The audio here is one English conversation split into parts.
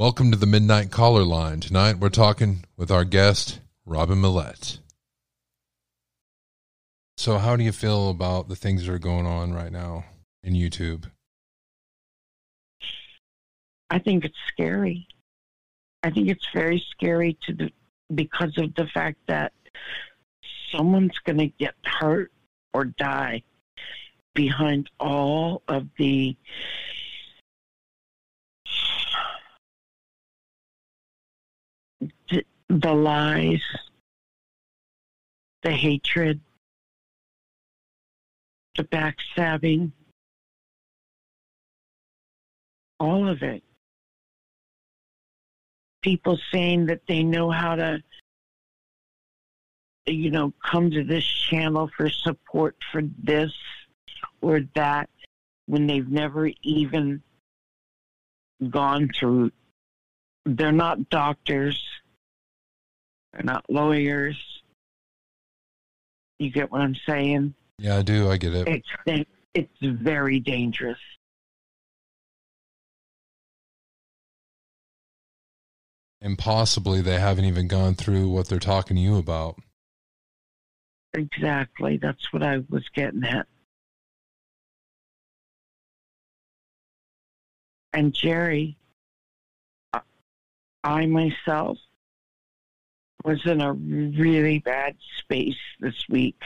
Welcome to the Midnight Caller Line. Tonight we're talking with our guest, Robin Millette. So, how do you feel about the things that are going on right now in YouTube? I think it's scary. I think it's very scary to the because of the fact that someone's going to get hurt or die behind all of the the, lies, the hatred, the backstabbing, all of it. People saying that they know how to, you know, come to this channel for support for this or that when they've never even gone through. They're not doctors. They're not lawyers. You get what I'm saying? Yeah, I do. I get it. It's it's very dangerous. And possibly they haven't even gone through what they're talking to you about. Exactly. That's what I was getting at. And Jerry, I myself was in a really bad space this week.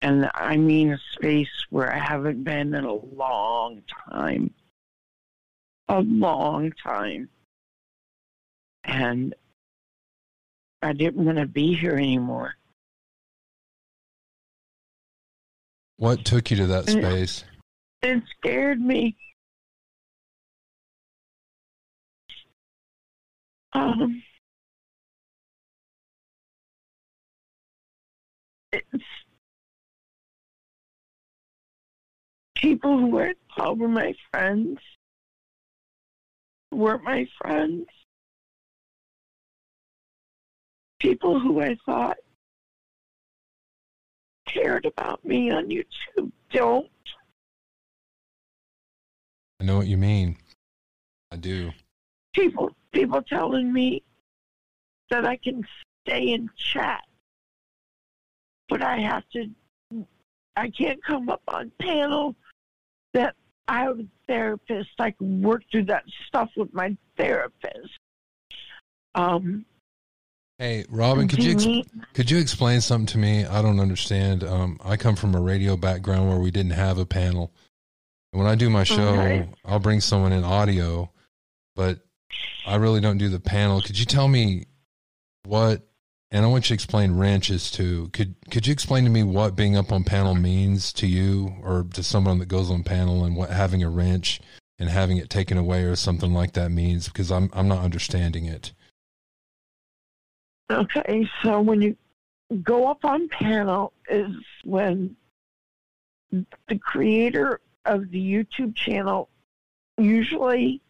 And I mean a space where I haven't been in a long time. A long time. And I didn't want to be here anymore. What took you to that space? It scared me. Um, people who I thought were my friends weren't my friends. People who I thought cared about me on YouTube don't. I know what you mean. I do. People people telling me that I can stay in chat, but I have to. I can't come up on panel. That I have a therapist. I can work through that stuff with my therapist. Um, Hey, Robin, could you ex- could you explain something to me? I don't understand. Um, I come from a radio background where we didn't have a panel. When I do my show, Okay. I'll bring someone in audio, but I really don't do the panel. Could you tell me what? And I want you to explain wrenches too. Could could you explain to me what being up on panel means to you or to someone that goes on panel, and what having a wrench and having it taken away or something like that means? Because I'm I'm not understanding it. Okay, so when you go up on panel is when the creator of the YouTube channel, usually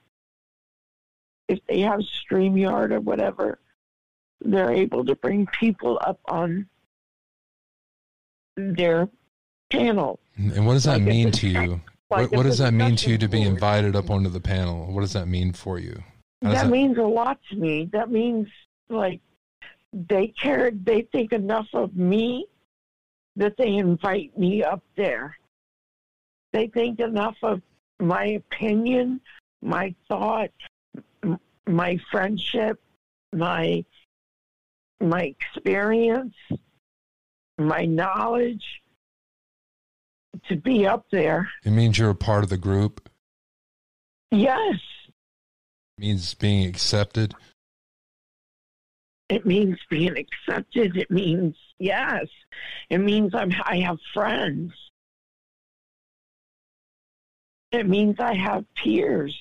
if they have StreamYard or whatever, they're able to bring people up on their panel. And what does that Like mean to you? like What, what does that mean to you to be invited up onto the panel? What does that mean for you? That that- means a lot to me. That means like they care, they think enough of me that they invite me up there. They think enough of my opinion, my thought, m- my friendship, my my experience, my knowledge to be up there. It means you're a part of the group. Yes, It means being accepted. It means being accepted. It means yes. It means I'm I have friends. It means I have peers.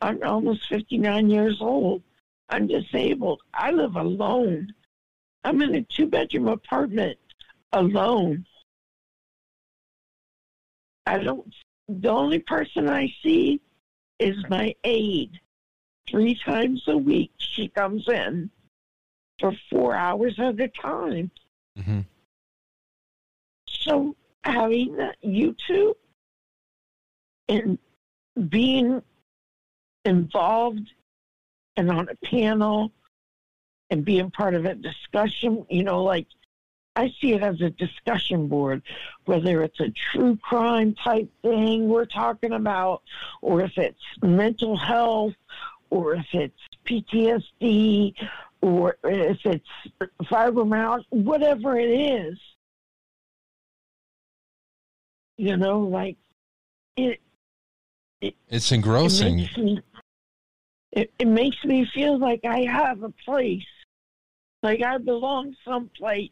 I'm almost 59 years old. I'm disabled. I live alone. I'm in a two bedroom apartment alone. I don't, the only person I see is my aide three times a week she comes in for four hours at a time. hmm So having that YouTube and being involved and on a panel and being part of a discussion, you know, like I see it as a discussion board, whether it's a true crime type thing we're talking about, or if it's mental health, or if it's PTSD, or if it's fibromyalgia, whatever it is. You know, like it. it it's engrossing. It me, it, it makes me feel like I have a place, like I belong someplace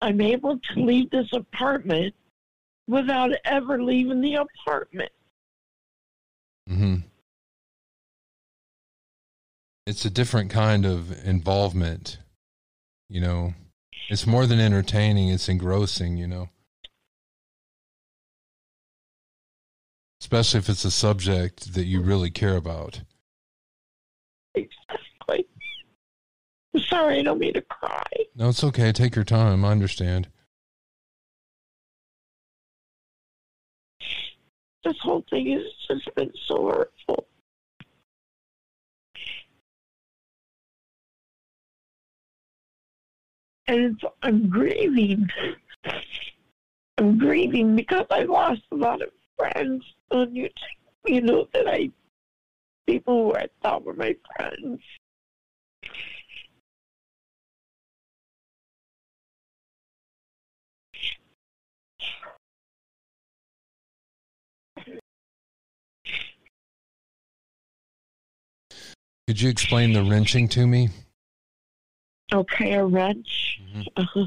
I'm able to leave this apartment without ever leaving the apartment. hmm It's a different kind of involvement, you know. It's more than entertaining, it's engrossing, you know. Especially if it's a subject that you really care about. Exactly. sorry, I don't mean to cry. No, it's okay. Take your time. I understand. This whole thing has just been so hurtful. And I'm grieving. I'm grieving because I lost a lot of friends on YouTube, you know, that I, people who I thought were my friends. Could you explain the wrenching to me? Okay, a wrench. Mm-hmm. Uh-huh.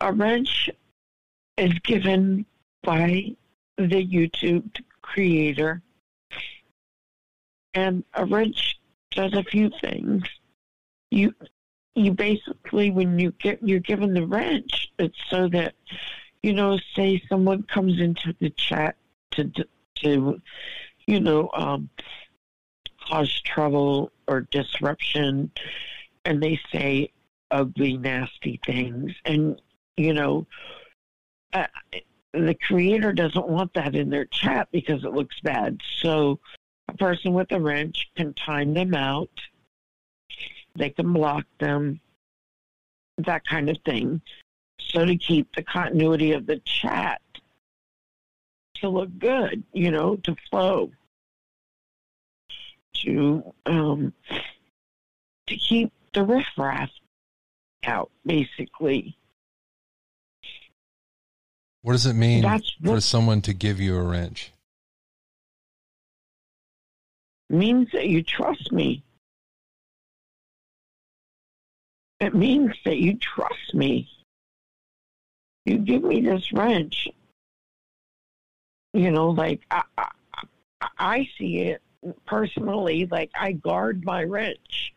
A wrench is given by the YouTube creator, and a wrench does a few things. You you basically when you get you're given the wrench, it's so that you know, say someone comes into the chat to to you know um, cause trouble or disruption and they say ugly, nasty things. And, you know, uh, the creator doesn't want that in their chat because it looks bad. So a person with a wrench can time them out, they can block them, that kind of thing. So to keep the continuity of the chat to look good, you know, to flow to um, to keep the riffraff out, basically. What does it mean That's for someone to give you a wrench? Means that you trust me. It means that you trust me. You give me this wrench. You know, like I, I, I see it personally, like I guard my wrench.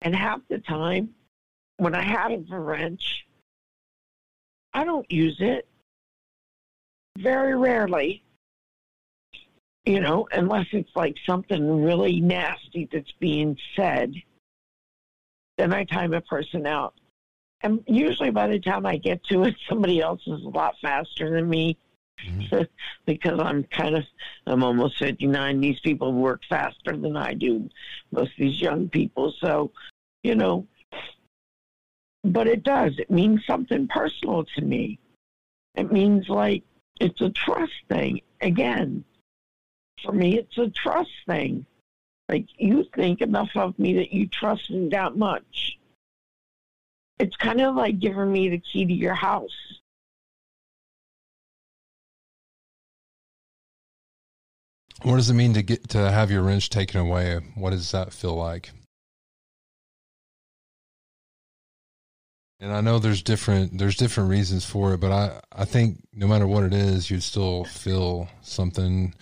And half the time, when I have a wrench, I don't use it. Very rarely, you know, unless it's like something really nasty that's being said, then I time a person out. And usually by the time I get to it, somebody else is a lot faster than me mm-hmm. because I'm kind of I'm almost 59. These people work faster than I do, most of these young people. So, you know, but it does. It means something personal to me. It means like it's a trust thing. Again, for me, it's a trust thing. Like you think enough of me that you trust me that much. It's kind of like giving me the key to your house. What does it mean to get to have your wrench taken away? What does that feel like? And I know there's different there's different reasons for it, but I I think no matter what it is, you'd still feel something.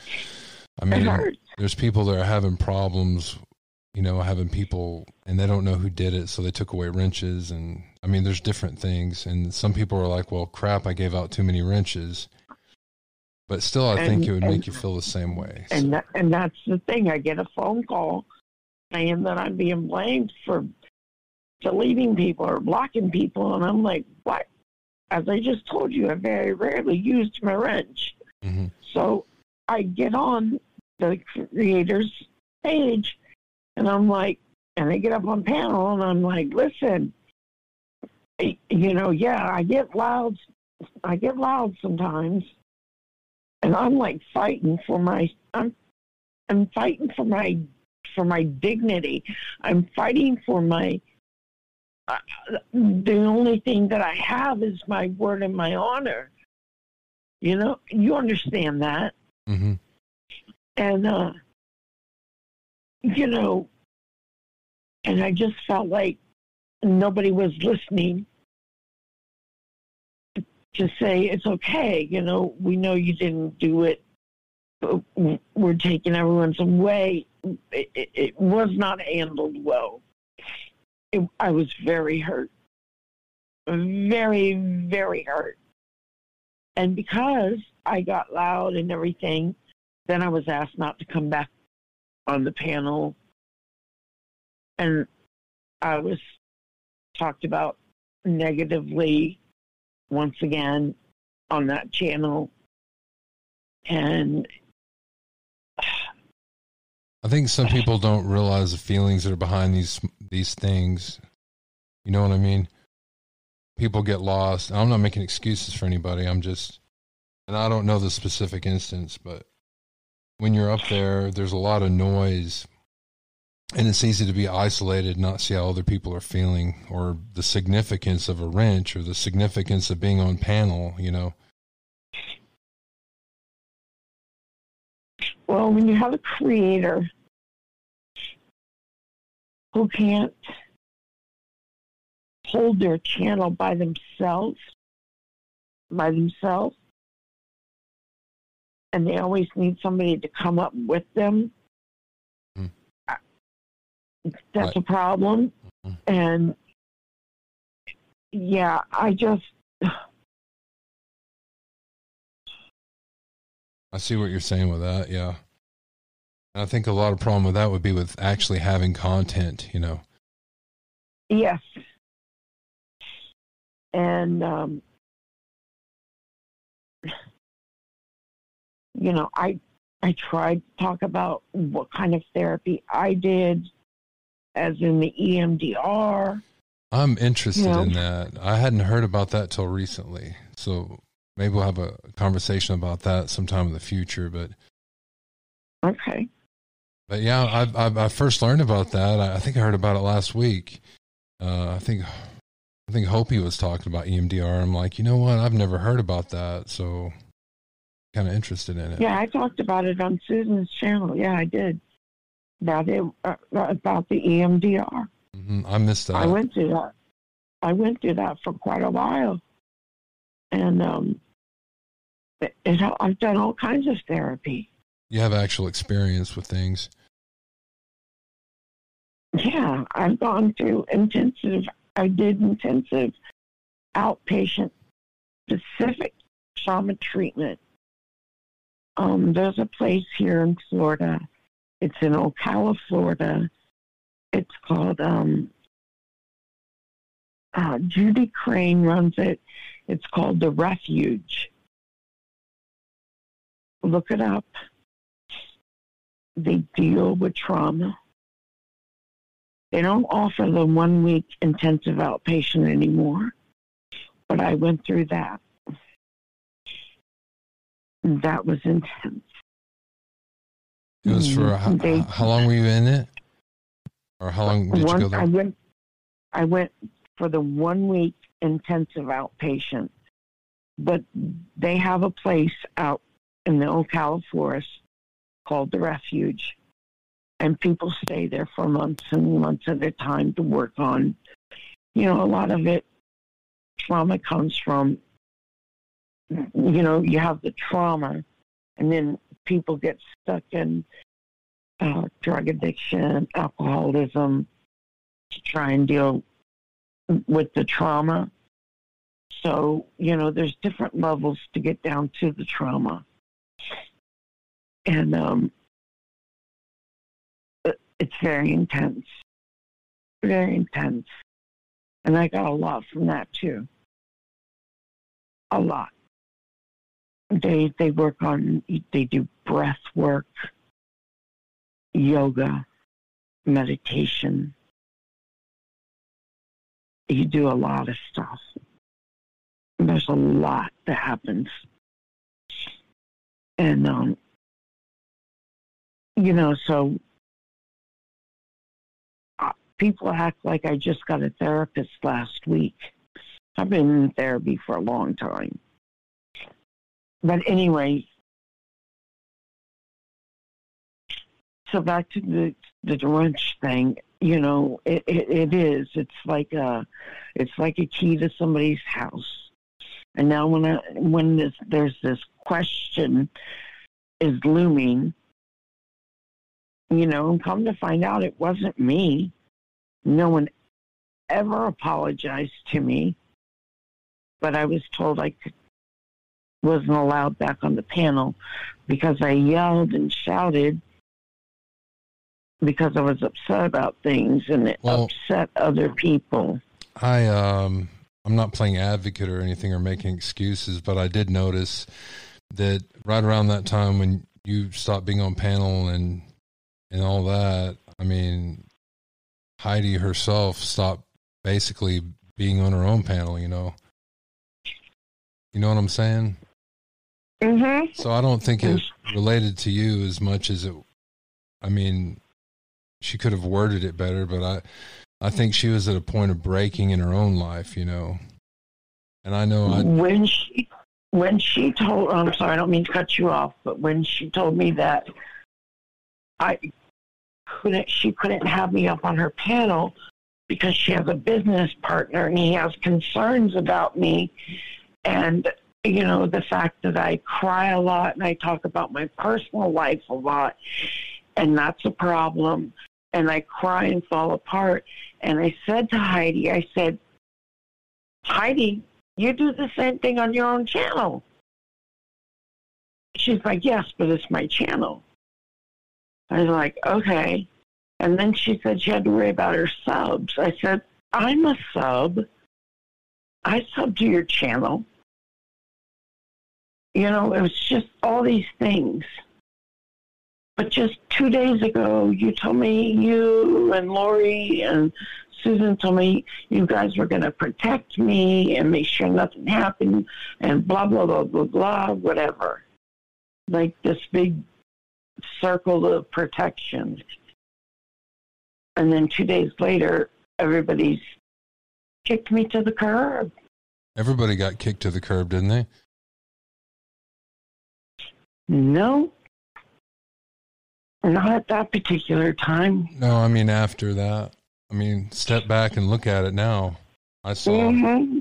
I mean, there's people that are having problems, you know, having people and they don't know who did it, so they took away wrenches and I mean, there's different things and some people are like, "Well, crap, I gave out too many wrenches." But still, I and, think it would and, make you feel the same way. And that, and that's the thing. I get a phone call saying that I'm being blamed for deleting people or blocking people, and I'm like, what? as I just told you, I very rarely used my wrench. hmm So I get on the creator's page and I'm like, and I get up on panel and I'm like, listen, you know, yeah, I get loud. I get loud sometimes. And I'm like fighting for my, I'm, I'm fighting for my, for my dignity. I'm fighting for my, the only thing that I have is my word and my honor. You know, you understand that. Hmm and uh you know and i just felt like nobody was listening to say it's okay. You know we know you didn't do it but we're taking everyone's away it, it, it was not handled well it, i was very hurt very very hurt and because i got loud and everything then I was asked not to come back on the panel. And I was talked about negatively once again on that channel. And I think some people don't realize the feelings that are behind these these things. You know what I mean? People get lost. I'm not making excuses for anybody. I'm just, and I don't know the specific instance, but when you're up there, there's a lot of noise, and it's easy to be isolated, not see how other people are feeling, or the significance of a wrench, or the significance of being on panel. You know, well, when you have a creator who can't hold their channel by themselves, by themselves, and they always need somebody to come up with them. I- That's Right. a problem. Mhm. And yeah, I just, I see what you're saying with that. Yeah. And I think a lot of problem with that would be with actually having content, you know. yes. And, um, you know, I, I tried to talk about what kind of therapy I did, as in the EMDR. I'm interested Yeah. in that. I hadn't heard about that till recently. So maybe we'll have a conversation about that sometime in the future, but Okay. But yeah, I I, I first learned about that. I, I think I heard about it last week. Uh, I think I think Hopi was talking about EMDR. I'm like, you know what? I've never heard about that, so kind of interested in it. Yeah, I talked about it on Susan's channel. Yeah, I did. About it, uh, about the EMDR. hmm I missed that. I went through that. I went through that for quite a while, and um, it, it, I've done all kinds of therapy. You have actual experience with things. Yeah, I've gone through intensive. I did intensive outpatient specific trauma treatment. Um, there's a place here in Florida. It's in Ocala, Florida. It's called um, uh, Judy Crane runs it. It's called the Refuge. Look it up. They deal with trauma. They don't offer the one week intensive outpatient anymore, but I went through that. That was intense. It was for mm-hmm. how, They- how long were you in it, or how long did you go there? I went, I went for the one week intensive outpatient, but they have a place out in the Ocala forest called the Refuge, and people stay there for months and months at a time to work on. You know, a lot of it trauma comes from. You know, you have the trauma, and then people get stuck in uh, drug addiction, alcoholism, to try and deal with the trauma. So, you know, there's different levels to get down to the trauma. And um, it's very intense, very intense. And I got a lot from that too. a lot. They they work on they do breath work, yoga, meditation. You do a lot of stuff. There's a lot that happens. And um you know, so uh, people act like I just got a therapist last week. I've been in therapy for a long time. But anyway, so back to the the wrench thing. You know, it, it, it is. It's like a, it's like a key to somebody's house. And now when I, when this there's this question is looming, you know, and come to find out it wasn't me. No one ever apologized to me, but I was told I could, wasn't allowed back on the panel because I yelled and shouted because I was upset about things and it Well- upset other people. I um I'm not playing advocate or anything or making excuses, but I did notice that right around that time when you stopped being on panel and and all that, I mean Heidi herself stopped basically being on her own panel, you know. You know what I'm saying? Mm-hmm. So I don't think it related to you as much as it I mean she could have worded it better, but I I think she was at a point of breaking in her own life, you know. And I know I when she when she told I'm sorry, I don't mean to cut you off, but when she told me that I couldn't she couldn't have me up on her panel because she has a business partner and he has concerns about me and you know the fact that I cry a lot and I talk about my personal life a lot and that's a problem and I cry and fall apart and I said to Heidi I said Heidi you do the same thing on your own channel. She's like, yes, but it's my channel. I was like, okay. And then she said she had to worry about her subs. I said, I'm a sub. I sub to your channel. You know, it was just all these things. But just two days ago, you told me you and Lori and Susan told me you guys were going to protect me and make sure nothing happened and blah, blah, blah, blah, blah, whatever. Like this big circle of protection. And then two days later, everybody's kicked me to the curb. everybody got kicked to the curb, didn't they? No, not at that particular time. No, I mean after that. I mean, step back and look at it now. I saw. hmm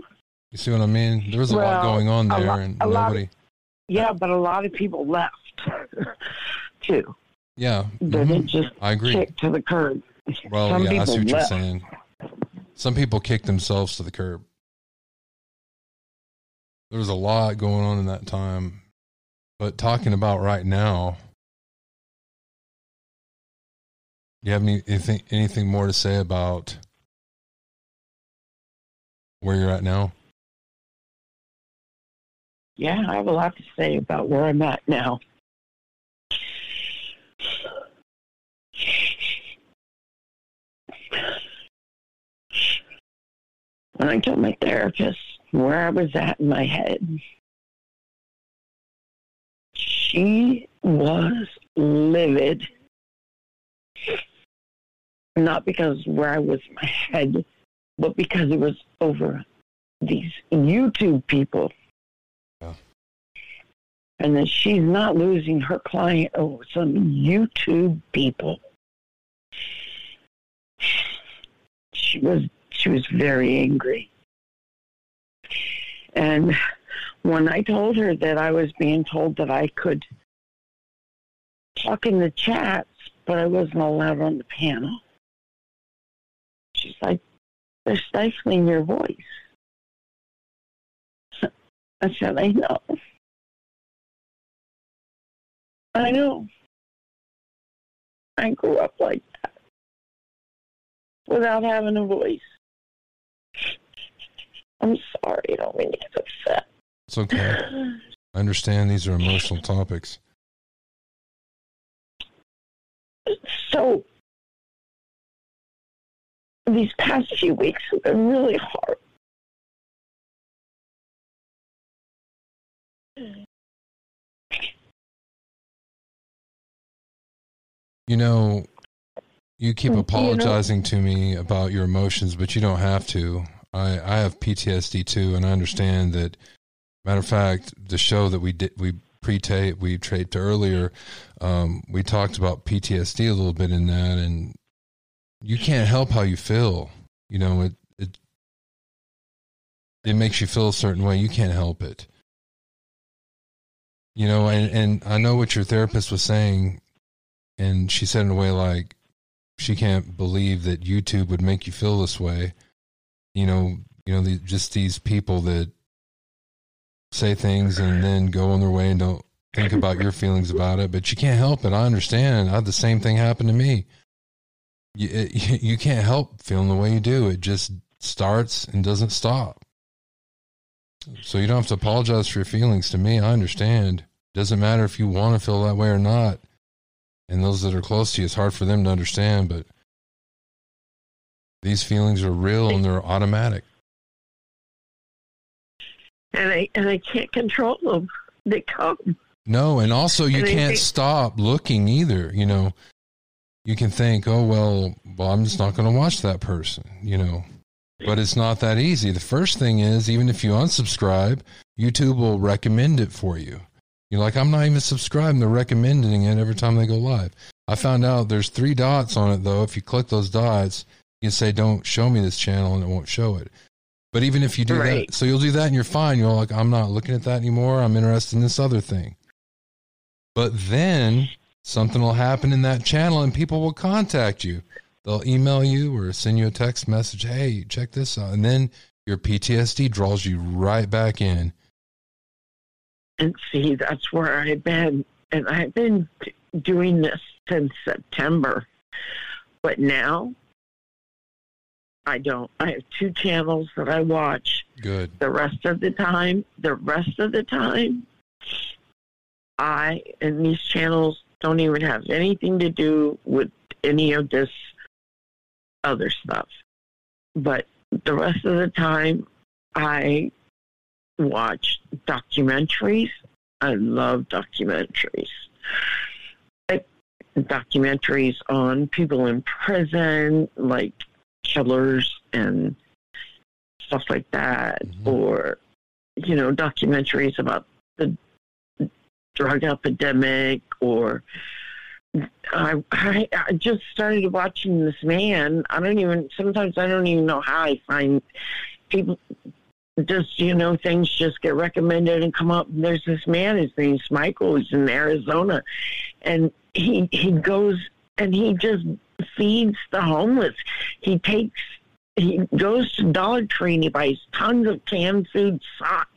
You see what I mean? There was a lot going on there, lot- and lot of- nobody. Yeah, but a lot of people left too. Yeah, mhm, didn't just I agree. kick to the curb. Well, Some yeah, I see what you're saying. Some people kick themselves to the curb. There was a lot going on in that time. But talking about right now, do you have any, anything anything more to say about where you're at now? Yeah, I have a lot to say about where I'm at now. When I told my therapist where I was at in my head, she was livid. Not because where I was in my head, but because it was over these YouTube people. And that she's not losing her client over some YouTube people. She was she was very angry. And when I told her that I was being told that I could talk in the chats, but I wasn't allowed on the panel, she's like, they're stifling your voice. I said, I know. I know. I grew up like that without having a voice. I'm sorry, I don't to get upset. It's okay. I understand these are emotional topics. So these past few weeks have been really hard. You know, you keep You know- apologizing to me about your emotions, but you don't have to. I, I have PTSD too, and I understand that. Matter of fact, the show that we did, we pre-tape, we taped earlier, um, we talked about PTSD a little bit in that, and you can't help how you feel. You know, it it it makes you feel a certain way. You can't help it. You know, and and I know what your therapist was saying, and she said in a way like she can't believe that YouTube would make you feel this way. You know, you know, the, just these people that say things and then go on their way and don't think about your feelings about it. But you can't help it. I understand. I had the same thing happen to me. You, it, you can't help feeling the way you do. It just starts and doesn't stop. So you don't have to apologize for your feelings. To me, I understand. Doesn't matter if you want to feel that way or not. And those that are close to you, it's hard for them to understand, but these feelings are real and they're automatic. And I and I can't control them. They come. No, and also you And can't think- stop looking either. You know, you can think, oh well, well, I'm just not going to watch that person. You know, but it's not that easy. The first thing is, even if you unsubscribe, YouTube will recommend it for you. You're like, I'm not even subscribed. They're recommending it every time they go live. I found out there's three dots on it though. If you click those dots, you can say, "Don't show me this channel," and it won't show it. But even if you do Right. that, so you'll do that and you're fine. You're like, I'm not looking at that anymore. I'm interested in this other thing. But then something will happen in that channel and people will contact you. They'll email you or send you a text message. Hey, check this out. And then your PTSD draws you right back in. And see, that's where I've been. And I've been doing this since September. But now I don't. I have two channels that I watch. Good. The rest of the time, the rest of the time, I and these channels don't even have anything to do with any of this other stuff. But the rest of the time, I watch documentaries. I love documentaries. Like documentaries on people in prison, like killers and stuff like that, Mhm. or you know, documentaries about the drug epidemic, or I, I I just started watching this man. I don't even sometimes I don't even know how I find people. Just you know, things just get recommended and come up. And there's this man. His name's Michael. He's in Arizona, and he he goes and he just feeds the homeless. He takes he goes to Tree and he buys tons of canned food, socks,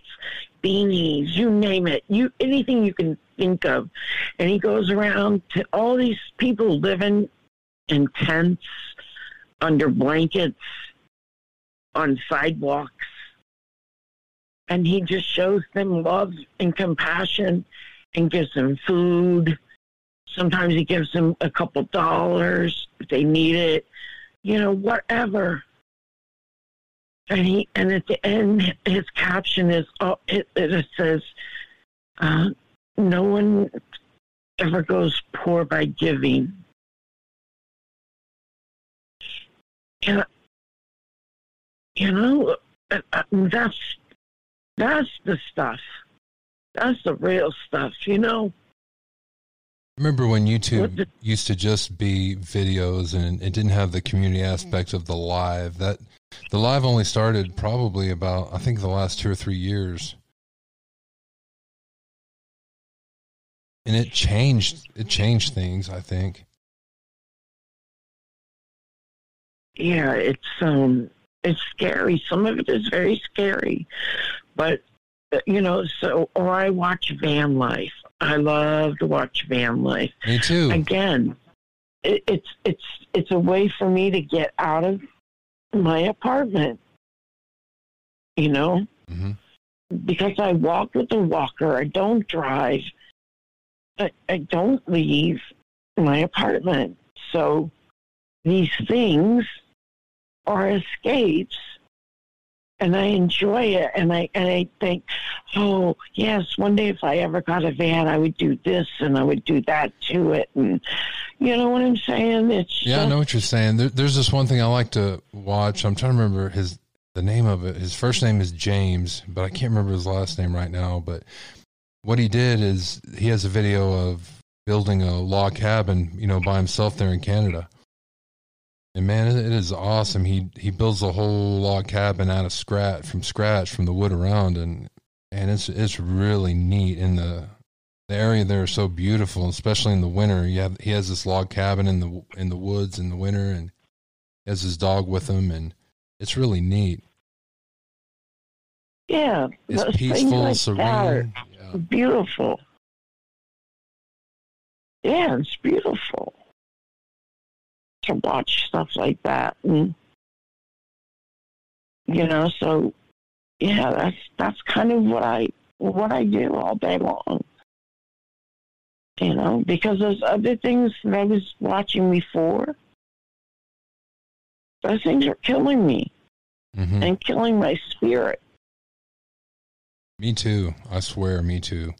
beanies, you name it, you anything you can think of, and he goes around to all these people living in tents, under blankets, on sidewalks, and he just shows them love and compassion, and gives them food. Sometimes he gives them a couple dollars if they need it, you know, whatever. And he and at the end his caption is oh, it, it says uh, no one ever goes poor by giving. And you know uh, uh, that's that's the stuff. That's the real stuff you know Remember when YouTube used to just be videos and it didn't have the community aspect of the live? That the live only started probably about I think the last two or three years. And it changed it changed things, I think. yeah it's um it's scary some of it is very scary but you know so or i watch van life i love to watch van life Me too. again it, it's it's it's a way for me to get out of my apartment you know hmm because I walk with a walker, I don't drive, I, I don't leave my apartment. So these things are escapes and I enjoy it and I and I think, oh yes, one day if I ever got a van I would do this and I would do that to it and you know what I'm saying? It's Yeah, I know what you're saying. There, there's this one thing I like to watch. I'm trying to remember his the name of it. His first name is James, but I can't remember his last name right now. But what he did is he has a video of building a log cabin, you know, by himself there in Canada. And man, it is awesome. He he builds a whole log cabin out of scratch from scratch from the wood around, and and it's it's really neat. And the the area there is so beautiful, especially in the winter. You have he has this log cabin in the in the woods in the winter, and has his dog with him, and it's really neat. Yeah, It's peaceful, like serene. Yeah. beautiful. Yeah, it's beautiful to watch stuff like that, and you know, so yeah, that's that's kind of what I what I do all day long. You know, because those other things that I was watching before, those things are killing me Mhm. and killing my spirit. Me too. I swear, me too.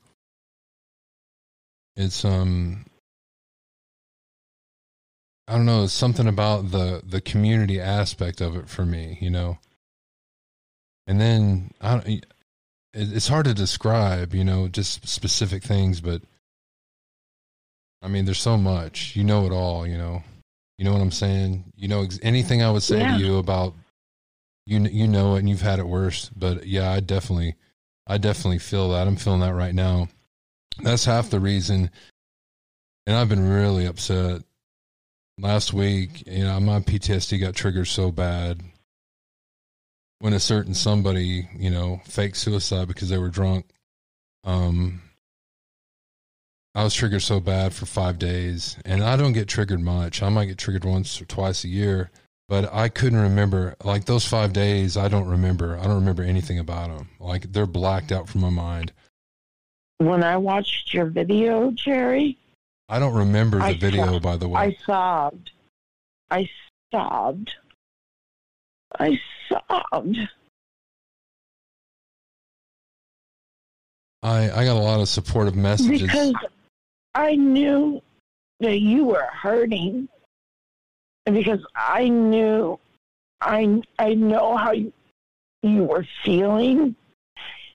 It's um I don't know, it's something about the the community aspect of it for me, you know. And then I don't it's hard to describe, you know, just specific things, but I mean, there's so much. You know it all, you know. You know what I'm saying? You know ex- anything I would say Yeah. to you about you you know it and you've had it worse, but yeah, I definitely I definitely feel that. I'm feeling that right now. That's half the reason. And I've been really upset. Last week, you know, my PTSD got triggered so bad when a certain somebody, you know, faked suicide because they were drunk. Um, I was triggered so bad for five days, and I don't get triggered much. I might get triggered once or twice a year, but I couldn't remember like those five days. I don't remember. I don't remember anything about them. Like they're blacked out from my mind. When I watched your video, Jerry, I don't remember the I video, saw- by the way. I sobbed. I sobbed. I sobbed. I, I got a lot of supportive messages. Because I knew that you were hurting. And because I knew I I know how you, you were feeling.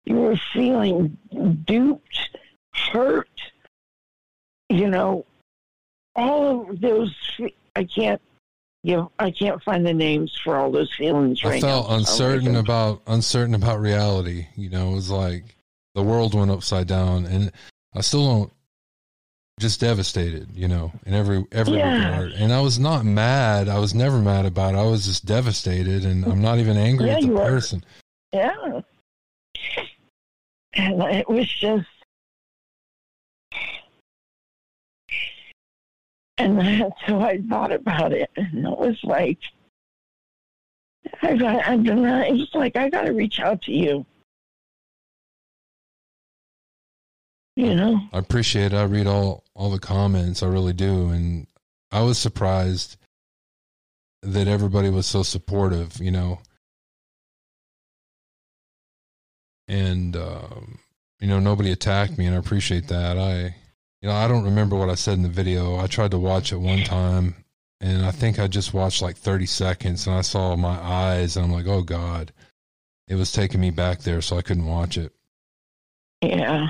You were feeling duped, hurt. You know, all of those. I can't give You know, I can't find the names for all those feelings I right felt now. uncertain Oh, about uncertain about reality. You know, it was like the world went upside down, and I still don't. Just devastated, you know, in every every Yeah. regard. And I was not mad. I was never mad about it. I was just devastated, and I'm not even angry Yeah, at the person. Yeah. And it was just, and so I thought about it. And it was like, I got, I don't know, it was like, I got to reach out to you. You know? I appreciate it. I read all all the comments. I really do, and I was surprised that everybody was so supportive. You know, and um, you know nobody attacked me, and I appreciate that. I, you know, I don't remember what I said in the video. I tried to watch it one time, and I think I just watched like thirty seconds, and I saw my eyes, and I'm like, oh god, it was taking me back there, so I couldn't watch it. Yeah.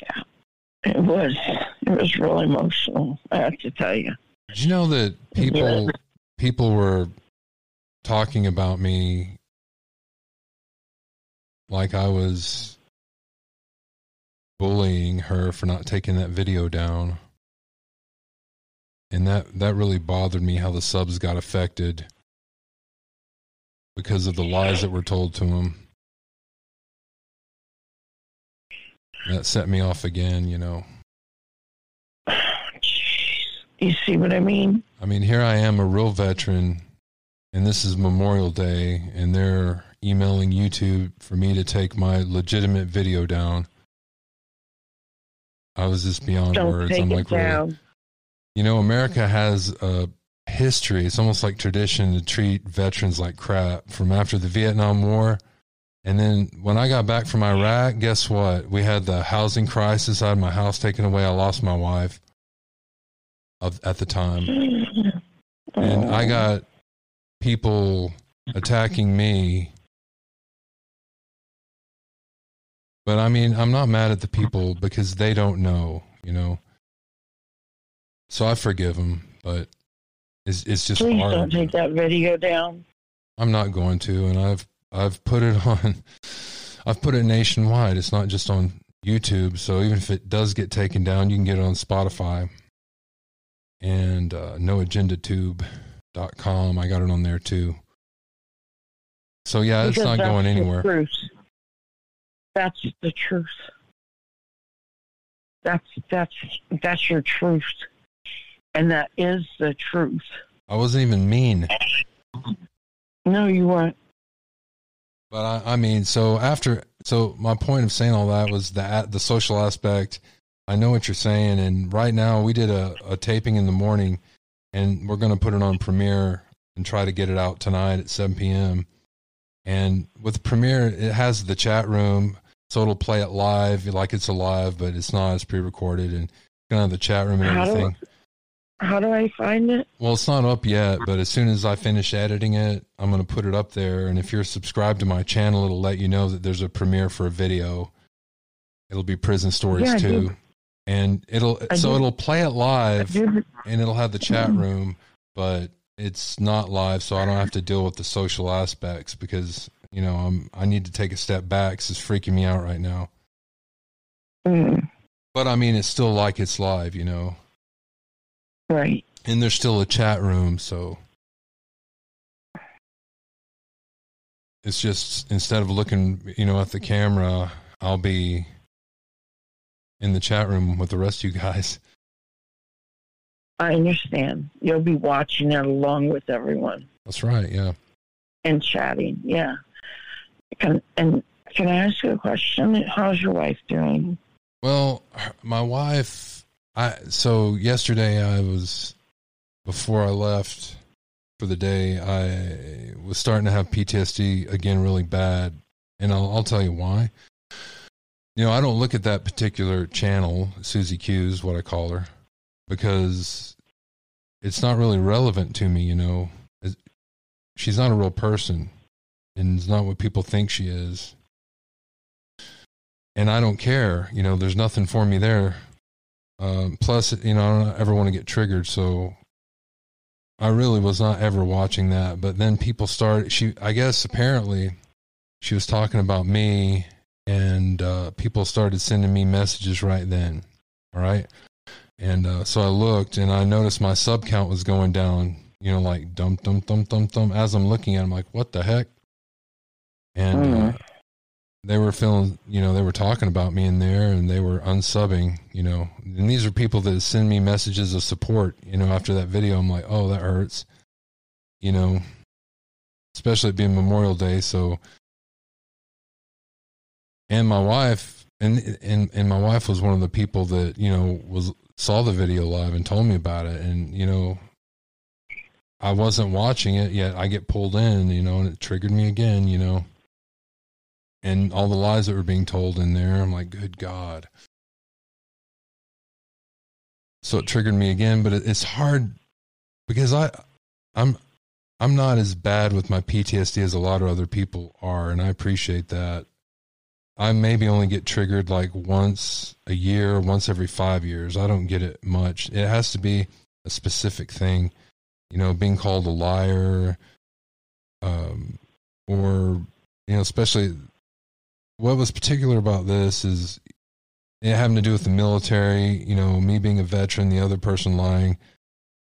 Yeah. It was, it was really emotional, I have to tell you. Did you know that people people were talking about me like I was bullying her for not taking that video down? And that that really bothered me how the subs got affected because of the lies that were told to them. That set me off again, you know. Jeez. You see what I mean? I mean, here I am, a real veteran, and this is Memorial Day, and they're emailing YouTube for me to take my legitimate video down. I was just beyond Don't words. I'm like, really? You know, America has a history. It's almost like tradition to treat veterans like crap from after the Vietnam War. And then when I got back from Iraq, guess what? We had the housing crisis. I had my house taken away. I lost my wife of, at the time. And I got people attacking me. But I mean, I'm not mad at the people because they don't know, you know. So I forgive them, but it's it's just Please hard. don't take that video down. I'm not going to, and I've I've put it on. I've put it nationwide. It's not just on YouTube. So even if it does get taken down, you can get it on Spotify and uh, noagendatube.com. I got it on there too. So yeah, it's not going anywhere. truth. That's the truth. That's that's that's your truth, and that is the truth. I wasn't even mean. No, you weren't. But I, I mean, so after, so my point of saying all that was the the social aspect. I know what you're saying, and right now we did a, a taping in the morning, and we're going to put it on Premiere and try to get it out tonight at 7 p.m. And with Premiere, it has the chat room, so it'll play it live like it's alive, but it's not. It's pre-recorded, and gonna have the chat room and How do- everything. How do I find it? Well, it's not up yet, but as soon as I finish editing it, I'm going to put it up there. And if you're subscribed to my channel, it'll let you know that there's a premiere for a video. It'll be Prison Stories Yeah, too, and it'll I so did. it'll play it live, and it'll have the chat room, but it's not live, so I don't have to deal with the social aspects because you know I'm I need to take a step back. 'cause it's freaking me out right now. Mm, But I mean, it's still like it's live, you know, right. and there's still a chat room, so it's just instead of looking, you know, at the camera, I'll be in the chat room with the rest of you guys. I understand. You'll be watching it along with everyone That's right, yeah. and chatting. Yeah. Can, and can I ask you a question? How's your wife doing? Well, my wife, I so yesterday I was before I left for the day, I was starting to have PTSD again really bad, and I'll, I'll tell you why. You know, I don't look at that particular channel, Susie Q's, what I call her, because it's not really relevant to me. You know, she's not a real person, and it's not what people think she is and I don't care. You know, there's nothing for me there. Um, plus, you know, I don't ever want to get triggered, so I really was not ever watching that. But then people started. She, I guess, apparently, she was talking about me, and uh, people started sending me messages right then. All right, and uh, so I looked, and I noticed my sub count was going down. You know, like dum dum dum dum dum. As I'm looking at, it, I'm like, what the heck? And uh, Mm. they were feeling, you know, they were talking about me in there and they were unsubbing, you know. And these are people that send me messages of support, you know, after that video. I'm like, oh, that hurts, you know, especially it being Memorial Day. So, and my wife, and, and, and my wife was one of the people that, you know, was, saw the video live and told me about it. And, you know, I wasn't watching it yet. I get pulled in, you know, and it triggered me again, you know and all the lies that were being told in there. I'm like, good God. So it triggered me again, but it's hard because I, I'm, I'm not as bad with my PTSD as a lot of other people are, and I appreciate that. I maybe only get triggered like once a year, once every five years. I don't get it much. It has to be a specific thing, you know, being called a liar, um, or you know, especially what was particular about this is it having to do with the military, you know, me being a veteran, the other person lying,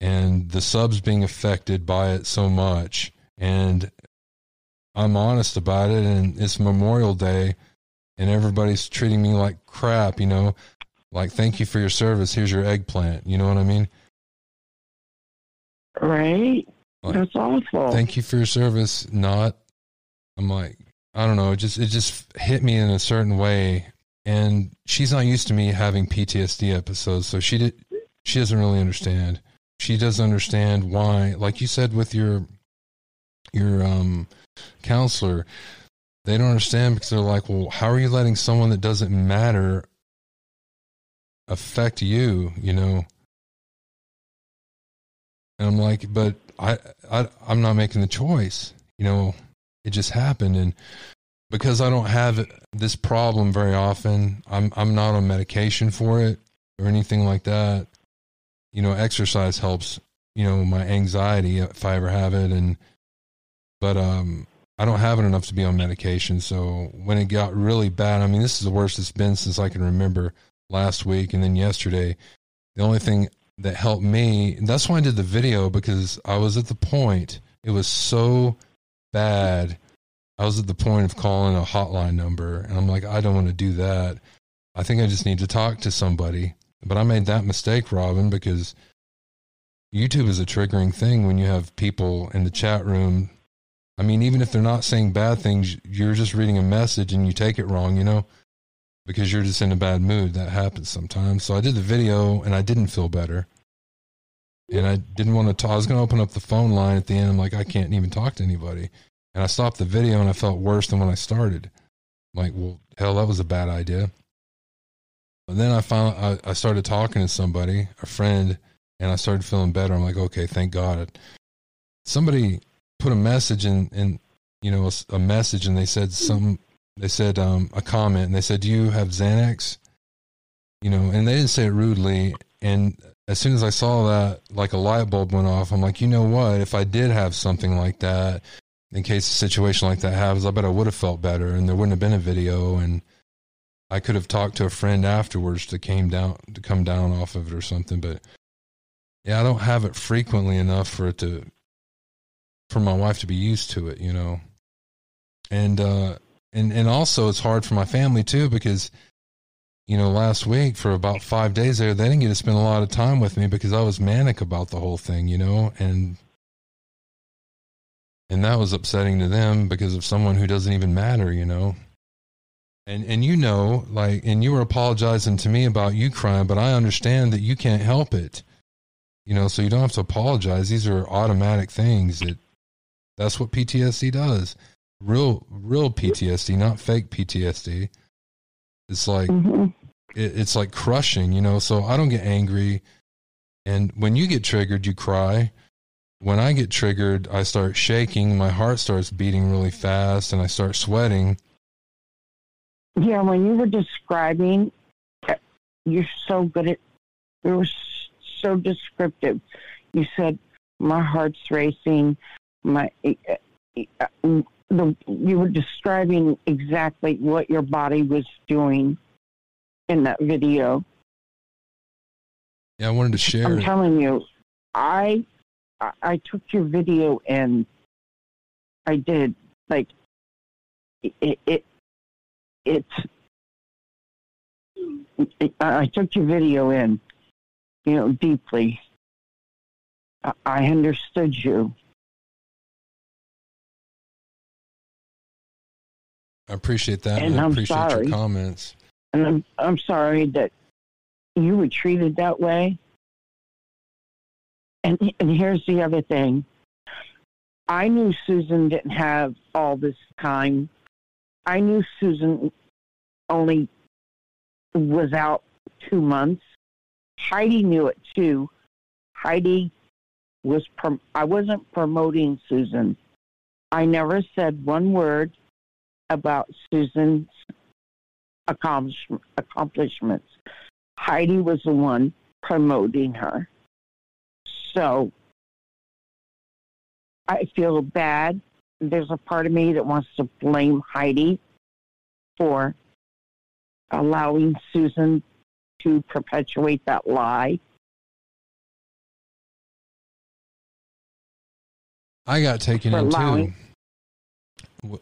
and the subs being affected by it so much. And I'm honest about it, and it's Memorial Day, and everybody's treating me like crap, you know, like, thank you for your service. Here's your eggplant. You know what I mean? Right? Like, That's awful. Thank you for your service. Not, I'm like, I don't know, it just it just hit me in a certain way. And she's not used to me having PTSD episodes, so she did she doesn't really understand. She doesn't understand why, like you said with your your um counselor, they don't understand because they're like, well, how are you letting someone that doesn't matter affect you? You know. And I'm like, but I, I I'm not making the choice. You know, it just happened, and because I don't have this problem very often, I'm I'm not on medication for it or anything like that. You know, exercise helps. You know, my anxiety if I ever have it, and but um, I don't have it enough to be on medication. So when it got really bad, I mean, this is the worst it's been since I can remember. Last week and then yesterday, the only thing that helped me, that's why I did the video because I was at the point. It was so bad. I was at the point of calling a hotline number, and I'm like, I don't want to do that. I think I just need to talk to somebody. But I made that mistake, Robin, because YouTube is a triggering thing when you have people in the chat room I mean, even if they're not saying bad things, you're just reading a message and you take it wrong, you know, because you're just in a bad mood. That happens sometimes. So I did the video and I didn't feel better. And I didn't want to talk. I was going to open up the phone line at the end. I'm like, I can't even talk to anybody. And I stopped the video and I felt worse than when I started. I'm like, well, hell, that was a bad idea. But then I found I, I started talking to somebody, a friend, and I started feeling better. I'm like, okay, thank God. Somebody put a message in, in you know, a, a message, and they said some, they said um, a comment, and they said, "Do you have Xanax?" You know, and they didn't say it rudely. And as soon as I saw that, like a light bulb went off. I'm like, you know what? If I did have something like that, in case a situation like that happens, I bet I would have felt better, and there wouldn't have been a video, and I could have talked to a friend afterwards to came down to come down off of it or something. But yeah, I don't have it frequently enough for it to for my wife to be used to it, you know. And uh and and also it's hard for my family too because you know, last week for about 5 days there they didn't get to spend a lot of time with me because I was manic about the whole thing, you know, and and that was upsetting to them because of someone who doesn't even matter, you know. And and you know, like and you were apologizing to me about you crying, but I understand that you can't help it. You know, so you don't have to apologize. These are automatic things that that's what PTSD does. Real, real PTSD, not fake PTSD. It's like mm-hmm. it, it's like crushing, you know. So I don't get angry, and when you get triggered, you cry. When I get triggered, I start shaking. My heart starts beating really fast, and I start sweating. Yeah, when you were describing, you're so good at. You were so descriptive. You said my heart's racing my eh, eh, uh, the you were describing exactly what your body was doing in that video. Yeah, I wanted to share. I'm telling you, I I took your video and I did like it it it's it, I took your video in, you know, deeply. I understood you. I appreciate that. And, and I I'm appreciate sorry. your comments. And I'm I'm sorry that you were treated that way. And and here's the other thing. I knew Susan didn't have all this time. I knew Susan only was out two months. Heidi knew it too. Heidi was prom- I wasn't promoting Susan. I never said one word about Susan's accomplishments. Heidi was the one promoting her. So I feel bad. There's a part of me that wants to blame Heidi for allowing Susan to perpetuate that lie. I got taken in allowing, too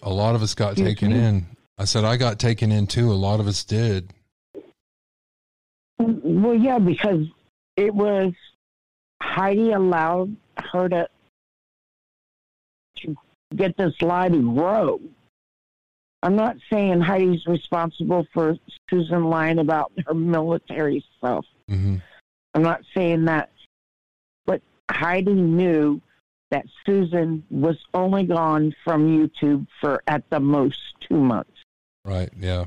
a lot of us got taken in. I said I got taken in too. A lot of us did. Well, yeah, because it was Heidi allowed her to to get this lie to grow. I'm not saying Heidi's responsible for Susan lying about her military stuff. hmm I'm not saying that. But Heidi knew that Susan was only gone from YouTube for at the most two months. Right. Yeah.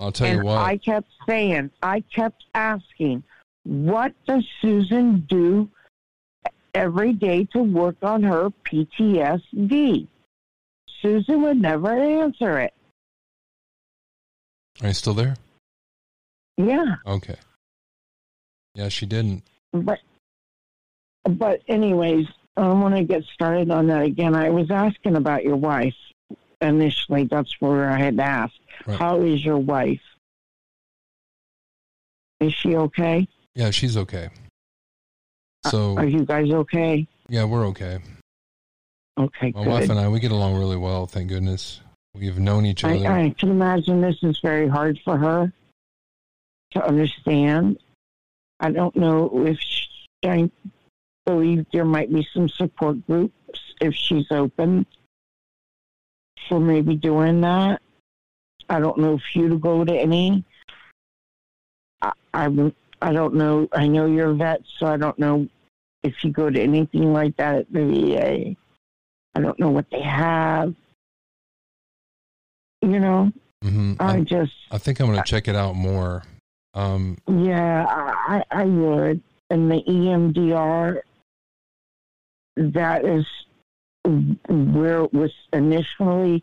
I'll tell and you what. I kept saying, I kept asking, what does Susan do every day to work on her PTSD? Susan would never answer it. Are you still there? Yeah, Okay. Yeah, she didn't. but but anyways, um, I don't want to get started on that again. I was asking about your wife initially. That's where I had asked. Right. How is your wife? Is she okay? Yeah, she's okay. Uh, so Are you guys okay? yeah, we're okay. Okay, good. My good. wife and I, we get along really well. Thank goodness. We've known each other. I, I can imagine this is very hard for her to understand. I don't know if she, I believe there might be some support groups if she's open for maybe doing that. I don't know if you to go to any. I, I I don't know. I know you're a vet, so I don't know if you go to anything like that at the VA. I don't know what they have. You know, hmm I I, just I think I'm going to check it out more. Um, Yeah, I, I would. And the EMDR, that is where it was initially,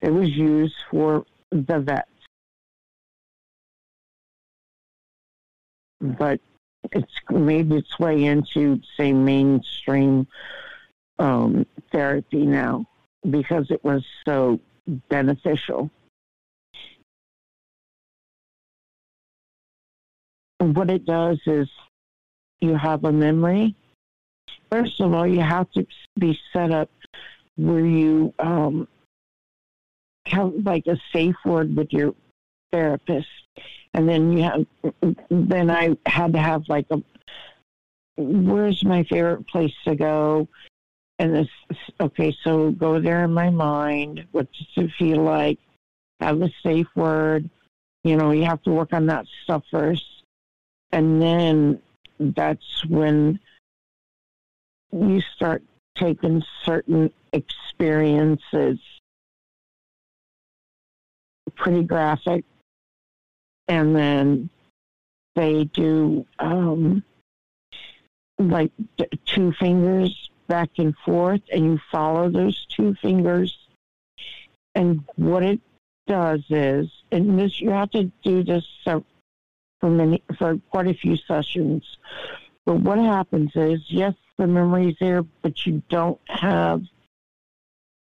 it was used for the vets. But it's made its way into, say, mainstream um, therapy now because it was so beneficial. what it does is you have a memory. First of all, you have to be set up where you um, have like a safe word with your therapist, and then you have. Then I had to have like a. Where's my favorite place to go? And this, okay, so go there in my mind. What does it feel like? Have a safe word. You know, you have to work on that stuff first and then that's when you start taking certain experiences pretty graphic and then they do um like two fingers back and forth and you follow those two fingers and what it does is and this you have to do this for many for quite a few sessions. But what happens is, yes, the memory's there, but you don't have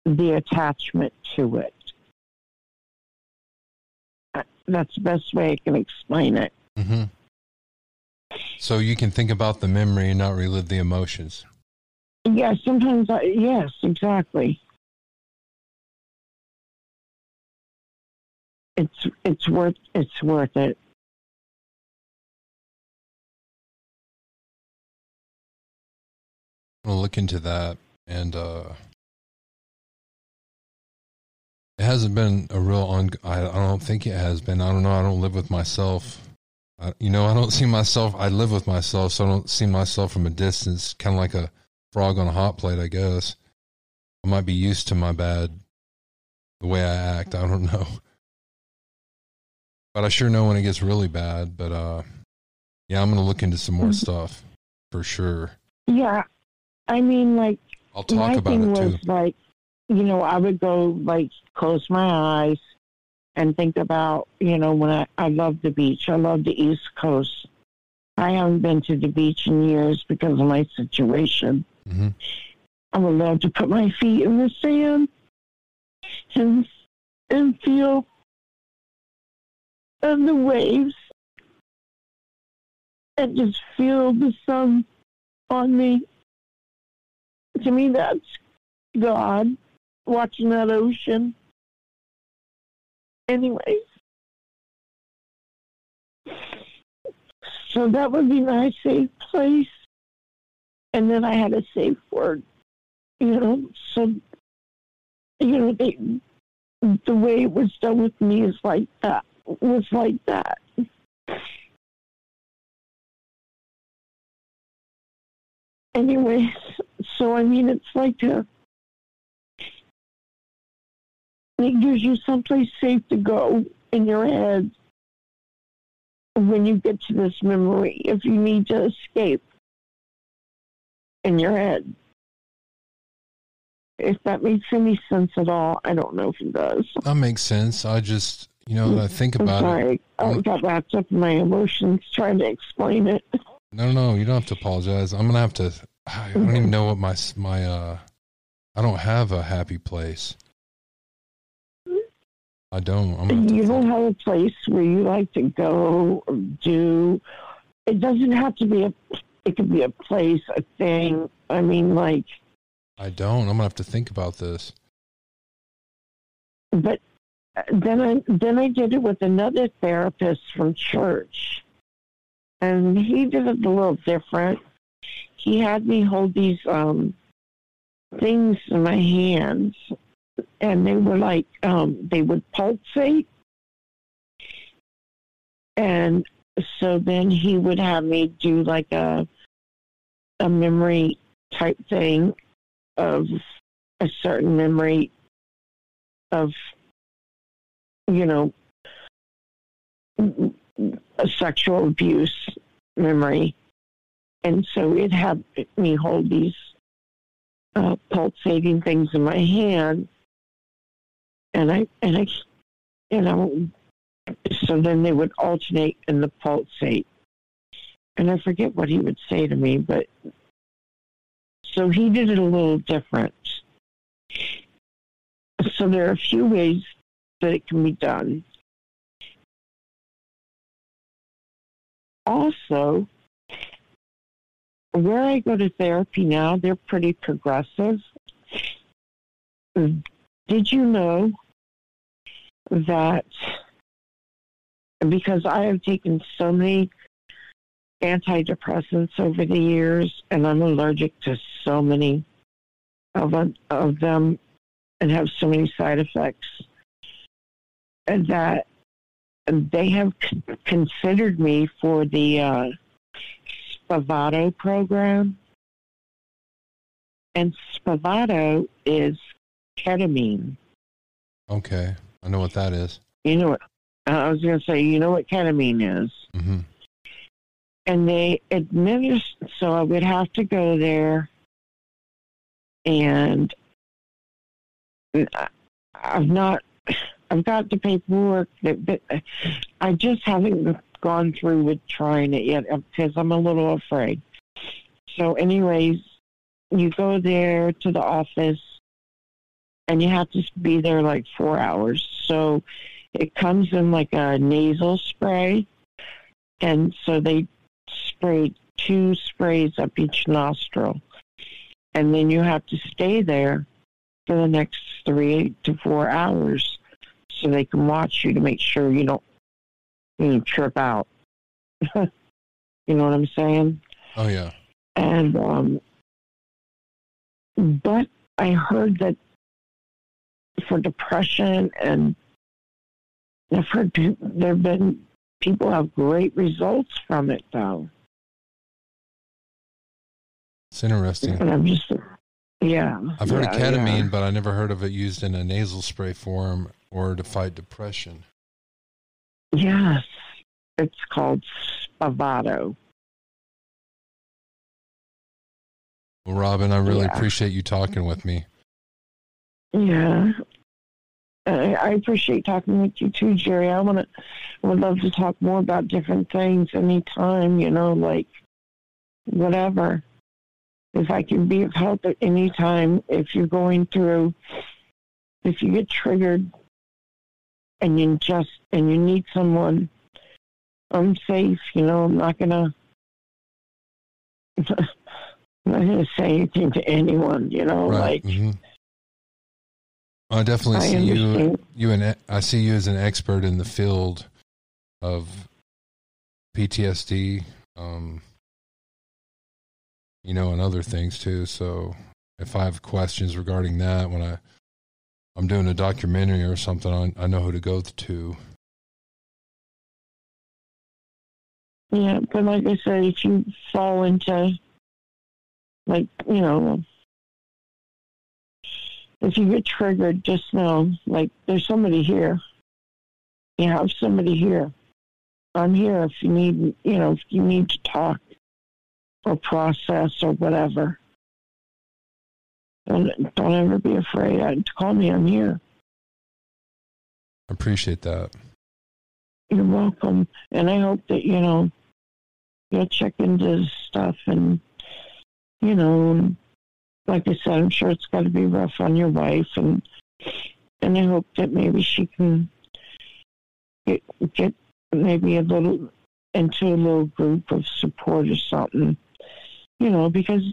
the attachment to it. Uh, That's the best way I can explain it. hmm So you can think about the memory and not relive the emotions. Yeah, sometimes. I, yes, exactly. It's it's worth it's worth it. I'll look into that. And uh, it hasn't been a real on. I, I don't think it has been. I don't know. I don't live with myself. I, you know, I don't see myself. I live with myself, so I don't see myself from a distance. Kind of like a frog on a hot plate, I guess. I might be used to my bad, the way I act. I don't know. But I sure know when it gets really bad. But uh, yeah, I'm gonna look into some more Mhm. stuff for sure. Yeah, I mean, like I'll talk my about thing it was too. like, you know, I would go like close my eyes and think about, you know, when I I love the beach. I love the East Coast. I haven't been to the beach in years because of my situation. hmm I would love to put my feet in the sand and and feel and the waves and just feel the sun on me. To me, that's God watching that ocean. Anyways, so that would be my safe place. And then I had a safe word, you know. So you know, they, the way it was done with me is like that, was like that. Anyways, so I mean, it's like a, it gives you someplace safe to go in your head when you get to this memory if you need to escape in your head. If that makes any sense at all, I don't know if it does. That makes sense. I just, you know, I think about I'm about it. sorry. I got wrapped up in my emotions trying to explain it. No, no, you don't have to apologize. I'm gonna have to. I don't even know what my my uh. I don't have a happy place. I don't. I'm gonna have to You don't have a place where you like to go or do. It doesn't have to be a. It could be a place, a thing. I mean, like, I don't. I'm gonna have to think about this. but uh, then I then I did it with another therapist from church, and he did it a little different. He had me hold these um, things in my hands, and they were like um, they would pulsate, and so then he would have me do like a a memory type thing of a certain memory of you know a sexual abuse memory and so it had me hold these uh, pulsating things in my hand. And i and i you know so then they would alternate in the pulsate. And i forget what he would say to me but so he did it a little different. So there are a few ways that it can be done. Also, where I go to therapy now, they're pretty progressive. Did you know that because I have taken so many antidepressants over the years and I'm allergic to so many of, of them and have so many side effects and that they have considered me for the uh, Spravato program. And Spravato is ketamine. Okay, I know what that is. You know what? I was going to say, you know what ketamine is? hmm and they administer so i would have to go there and i've not i've got the paperwork that, but i just haven't gone through with trying it yet uh, because i'm a little afraid so anyways you go there to the office and you have to be there like four hours so it comes in like a nasal spray and so they spray two sprays up each nostril. And then you have to stay there for the next three to four hours so they can watch you to make sure you don't you know, trip out. you know what I'm saying? Oh yeah. And um but I heard that for depression and I've heard pe- there have been people have great results from it though. It's interesting. And I'm just, yeah. I've heard of ketamine, yeah. but I never heard of it used in a nasal spray form or to fight depression. Yes, it's called Spravato. Well, Robin, I really Yeah. appreciate you talking with me. Yeah. I, I appreciate talking with you too, Jerry. I want to, I would love to talk more about different things anytime, you know, like whatever. If I can be of help at any time, if you're going through, if you get triggered and you just, and you need someone, I'm safe, you know, I'm not going to, I'm not to say anything to anyone, you know, Right. like, hmm I definitely I see you. You and I see you as an expert in the field of PTSD. Um, you know, and other things too. So if I have questions regarding that, when I I'm doing a documentary or something, I, I know who to go to. Yeah, but like I said, if you fall into, like, you know, if you get triggered, just know, like, there's somebody here. You have somebody here. I'm here if you need, you know, if you need to talk or process or whatever. Don't, don't ever be afraid to call me. I'm here. I appreciate that. You're welcome. And I hope that, you know, you'll check into stuff and, you know, like I said, I'm sure it's got to be rough on your wife and, and I hope that maybe she can get, get maybe a little into a little group of support or something, you know, because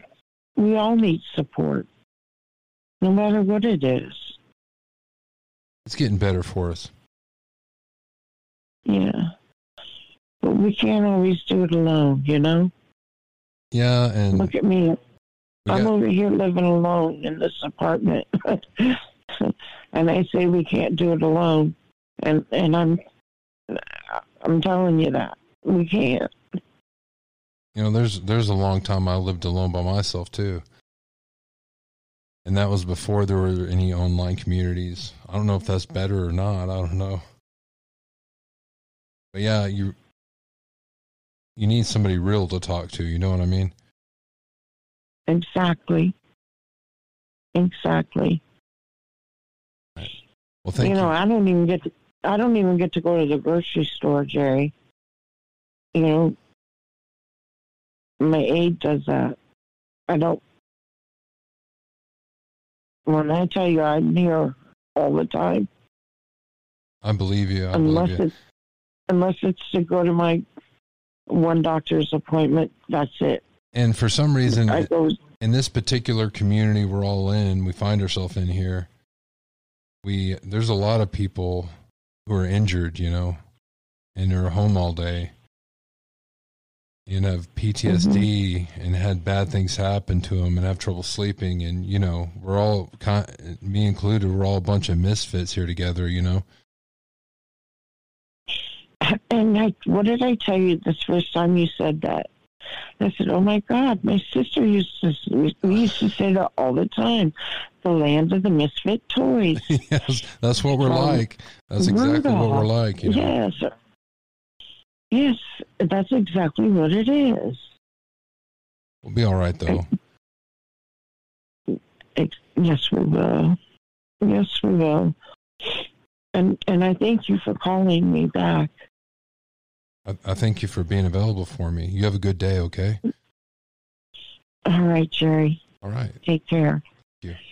we all need support, no matter what it is. It's getting better for us. Yeah. But we can't always do it alone, you know? Yeah, and look at me. I'm got, over here living alone in this apartment. and they say we can't do it alone. And and I'm I'm telling you that. We can't. You know, there's there's a long time I lived alone by myself too. And that was before there were any online communities. I don't know if that's better or not. I don't know. But yeah, you you need somebody real to talk to, you know what I mean? Exactly. Exactly. Well, thank you know, you. I don't even get to I don't even get to go to the grocery store, Jerry. You know, my aide does that. I don't. When I tell you I'm here all the time, I believe you. I unless believe you. it's unless it's to go to my one doctor's appointment, that's it. And for some reason, I go. in this particular community we're all in, we find ourselves in here. We there's a lot of people who are injured, you know, and they're home all day. And have PTSD and had bad things happen to them and have trouble sleeping. And, you know, we're all, me included, we're all a bunch of misfits here together, you know. And I, what did I tell you this first time you said that? I said, "Oh my God, my sister used to. We used to say that all the time. The land of the misfit toys." yes, that's what we're um, like. That's exactly Rudolph. what we're like. You know? Yes, yes, that's exactly what it is. We'll be all right, though. Yes, we will. Yes, we will. And and I thank you for calling me back. I, I thank you for being available for me. You have a good day, okay? All right, Jerry. All right. Take care. Thank you.